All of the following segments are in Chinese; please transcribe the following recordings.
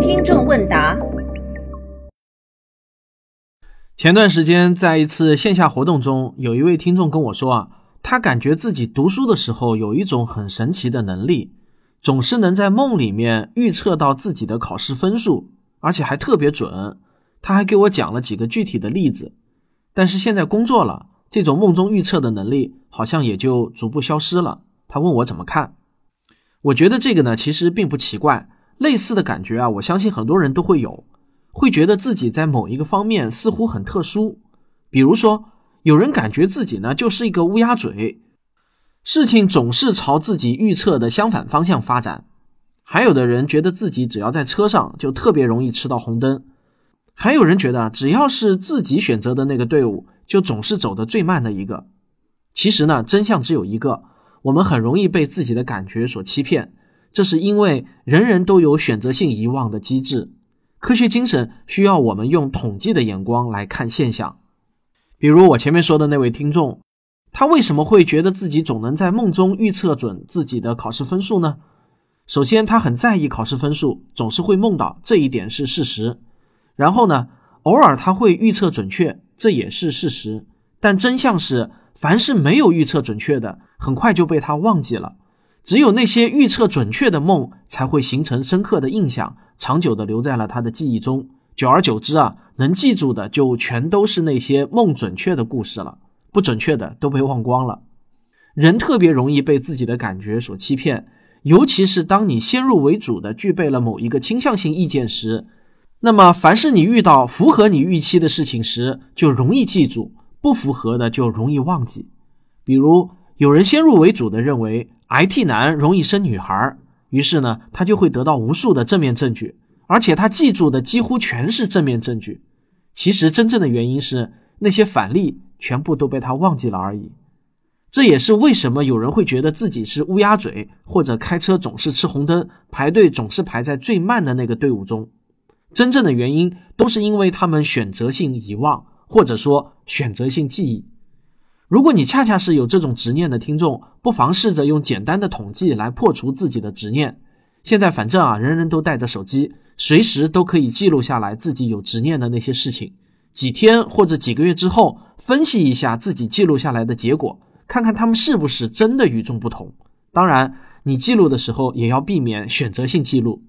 听众问答：前段时间在一次线下活动中，有一位听众跟我说啊，他感觉自己读书的时候有一种很神奇的能力，总是能在梦里面预测到自己的考试分数，而且还特别准。他还给我讲了几个具体的例子。但是现在工作了，这种梦中预测的能力好像也就逐步消失了。他问我怎么看？我觉得这个呢，其实并不奇怪。类似的感觉啊，我相信很多人都会有，会觉得自己在某一个方面似乎很特殊。比如说，有人感觉自己呢就是一个乌鸦嘴，事情总是朝自己预测的相反方向发展；还有的人觉得自己只要在车上就特别容易吃到红灯；还有人觉得只要是自己选择的那个队伍，就总是走得最慢的一个。其实呢，真相只有一个。我们很容易被自己的感觉所欺骗，这是因为人人都有选择性遗忘的机制。科学精神需要我们用统计的眼光来看现象。比如我前面说的那位听众，他为什么会觉得自己总能在梦中预测准自己的考试分数呢？首先，他很在意考试分数，总是会梦到，这一点是事实。然后呢，偶尔他会预测准确，这也是事实。但真相是。凡是没有预测准确的，很快就被他忘记了。只有那些预测准确的梦，才会形成深刻的印象，长久的留在了他的记忆中。久而久之啊，能记住的就全都是那些梦准确的故事了，不准确的都被忘光了。人特别容易被自己的感觉所欺骗，尤其是当你先入为主的具备了某一个倾向性意见时，那么凡是你遇到符合你预期的事情时，就容易记住。不符合的就容易忘记，比如有人先入为主的认为 IT 男容易生女孩，于是呢，他就会得到无数的正面证据，而且他记住的几乎全是正面证据。其实真正的原因是那些反例全部都被他忘记了而已。这也是为什么有人会觉得自己是乌鸦嘴，或者开车总是吃红灯，排队总是排在最慢的那个队伍中。真正的原因都是因为他们选择性遗忘。或者说选择性记忆，如果你恰恰是有这种执念的听众，不妨试着用简单的统计来破除自己的执念。现在反正啊，人人都带着手机，随时都可以记录下来自己有执念的那些事情。几天或者几个月之后，分析一下自己记录下来的结果，看看他们是不是真的与众不同。当然，你记录的时候也要避免选择性记录。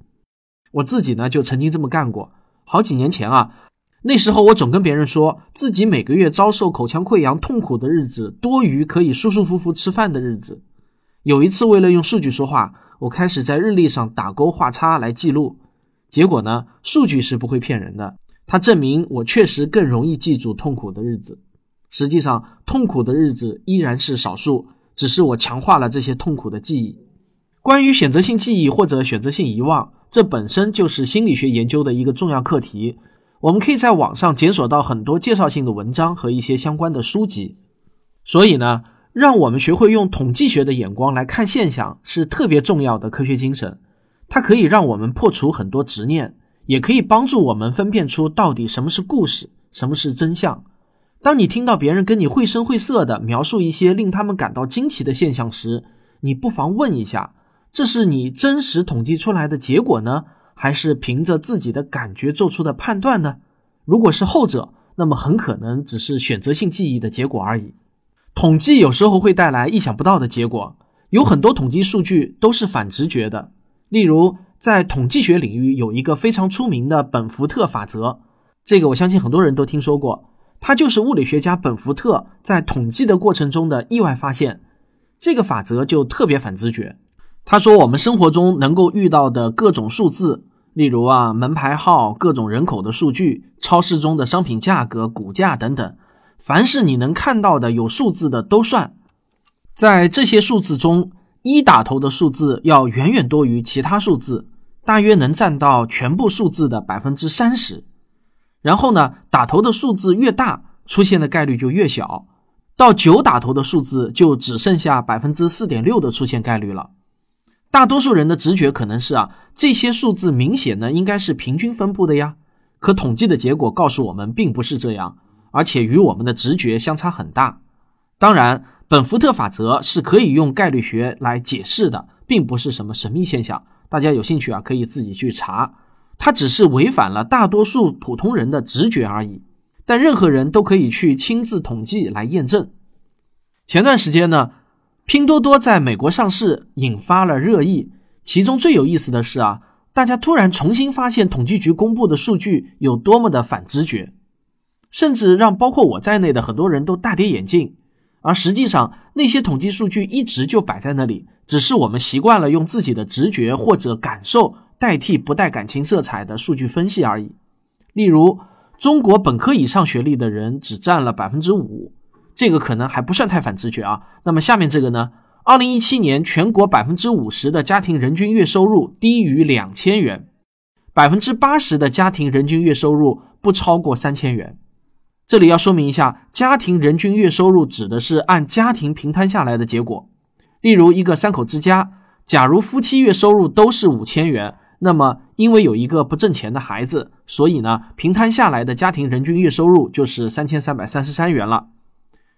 我自己呢，就曾经这么干过。好几年前啊。那时候我总跟别人说自己每个月遭受口腔溃疡痛苦的日子多于可以舒舒服服吃饭的日子。有一次为了用数据说话，我开始在日历上打勾画叉来记录。结果呢，数据是不会骗人的，它证明我确实更容易记住痛苦的日子。实际上，痛苦的日子依然是少数，只是我强化了这些痛苦的记忆。关于选择性记忆或者选择性遗忘，这本身就是心理学研究的一个重要课题。我们可以在网上检索到很多介绍性的文章和一些相关的书籍，所以呢，让我们学会用统计学的眼光来看现象是特别重要的科学精神。它可以让我们破除很多执念，也可以帮助我们分辨出到底什么是故事，什么是真相。当你听到别人跟你绘声绘色的描述一些令他们感到惊奇的现象时，你不妨问一下：这是你真实统计出来的结果呢？还是凭着自己的感觉做出的判断呢？如果是后者，那么很可能只是选择性记忆的结果而已。统计有时候会带来意想不到的结果，有很多统计数据都是反直觉的。例如，在统计学领域有一个非常出名的本福特法则，这个我相信很多人都听说过。它就是物理学家本福特在统计的过程中的意外发现。这个法则就特别反直觉。他说，我们生活中能够遇到的各种数字。例如啊，门牌号、各种人口的数据、超市中的商品价格、股价等等，凡是你能看到的有数字的都算。在这些数字中，一打头的数字要远远多于其他数字，大约能占到全部数字的百分之三十。然后呢，打头的数字越大，出现的概率就越小。到九打头的数字，就只剩下百分之四点六的出现概率了。大多数人的直觉可能是啊，这些数字明显呢应该是平均分布的呀。可统计的结果告诉我们，并不是这样，而且与我们的直觉相差很大。当然，本福特法则是可以用概率学来解释的，并不是什么神秘现象，大家有兴趣啊可以自己去查。它只是违反了大多数普通人的直觉而已。但任何人都可以去亲自统计来验证。前段时间呢，拼多多在美国上市，引发了热议。其中最有意思的是啊，大家突然重新发现统计局公布的数据有多么的反直觉，甚至让包括我在内的很多人都大跌眼镜。而实际上，那些统计数据一直就摆在那里，只是我们习惯了用自己的直觉或者感受代替不带感情色彩的数据分析而已。例如，中国本科以上学历的人只占了百分之五，这个可能还不算太反直觉啊。那么下面这个呢？二零一七年，全国百分之五十的家庭人均月收入低于两千元，百分之八十的家庭人均月收入不超过三千元。这里要说明一下，家庭人均月收入指的是按家庭平摊下来的结果。例如，一个三口之家，假如夫妻月收入都是五千元，那么因为有一个不挣钱的孩子，所以呢，平摊下来的家庭人均月收入就是三千三百三十三元了。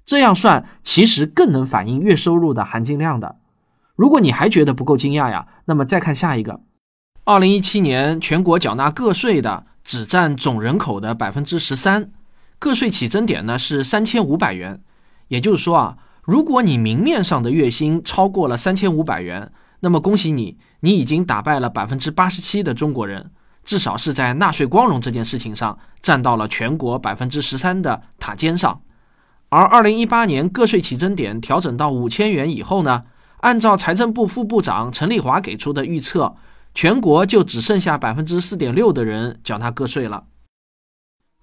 这样算其实更能反映月收入的含金量的。如果你还觉得不够惊讶呀，那么再看下一个。二零一七年全国缴纳个税的只占总人口的百分之十三，个税起征点呢是三千五百元。也就是说啊，如果你明面上的月薪超过了三千五百元，那么恭喜你，你已经打败了百分之八十七的中国人，至少是在纳税光荣这件事情上站到了全国百分之十三的塔尖上。而二零一八年个税起征点调整到五千元以后呢，按照财政部副部长陈丽华给出的预测，全国就只剩下百分之四点六的人缴纳个税了。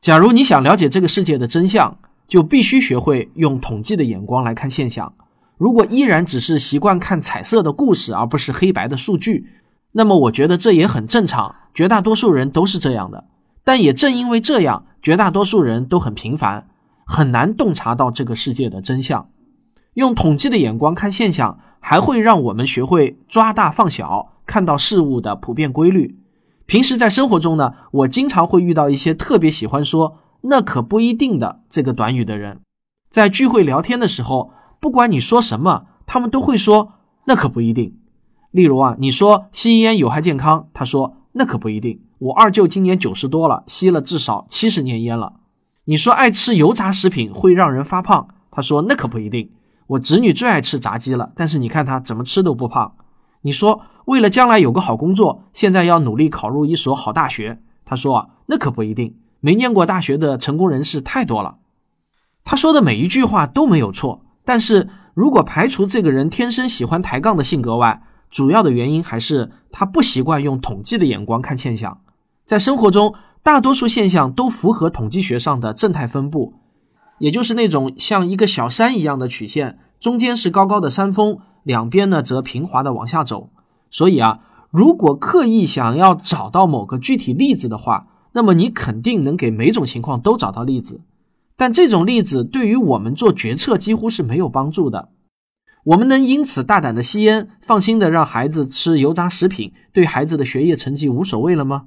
假如你想了解这个世界的真相，就必须学会用统计的眼光来看现象。如果依然只是习惯看彩色的故事，而不是黑白的数据，那么我觉得这也很正常，绝大多数人都是这样的。但也正因为这样，绝大多数人都很平凡。很难洞察到这个世界的真相，用统计的眼光看现象，还会让我们学会抓大放小，看到事物的普遍规律。平时在生活中呢，我经常会遇到一些特别喜欢说“那可不一定”的这个短语的人，在聚会聊天的时候，不管你说什么，他们都会说“那可不一定”。例如啊，你说吸烟有害健康，他说“那可不一定”，我二舅今年九十多了，吸了至少七十年烟了。你说爱吃油炸食品会让人发胖，他说那可不一定。我侄女最爱吃炸鸡了，但是你看她怎么吃都不胖。你说为了将来有个好工作，现在要努力考入一所好大学，他说啊那可不一定。没念过大学的成功人士太多了。他说的每一句话都没有错，但是如果排除这个人天生喜欢抬杠的性格外，主要的原因还是他不习惯用统计的眼光看现象，在生活中。大多数现象都符合统计学上的正态分布，也就是那种像一个小山一样的曲线，中间是高高的山峰，两边呢则平滑的往下走。所以啊，如果刻意想要找到某个具体例子的话，那么你肯定能给每种情况都找到例子。但这种例子对于我们做决策几乎是没有帮助的。我们能因此大胆的吸烟，放心的让孩子吃油炸食品，对孩子的学业成绩无所谓了吗？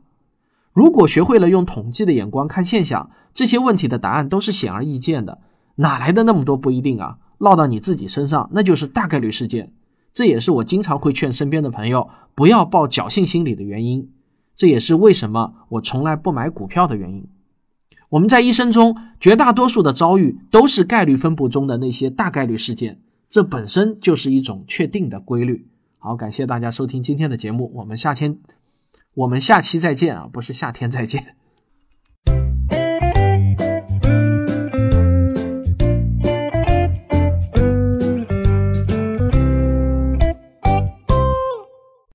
如果学会了用统计的眼光看现象，这些问题的答案都是显而易见的，哪来的那么多不一定啊？落到你自己身上，那就是大概率事件。这也是我经常会劝身边的朋友不要抱侥幸心理的原因。这也是为什么我从来不买股票的原因。我们在一生中绝大多数的遭遇都是概率分布中的那些大概率事件，这本身就是一种确定的规律。好，感谢大家收听今天的节目，我们下天。我们下期再见啊，不是夏天再见。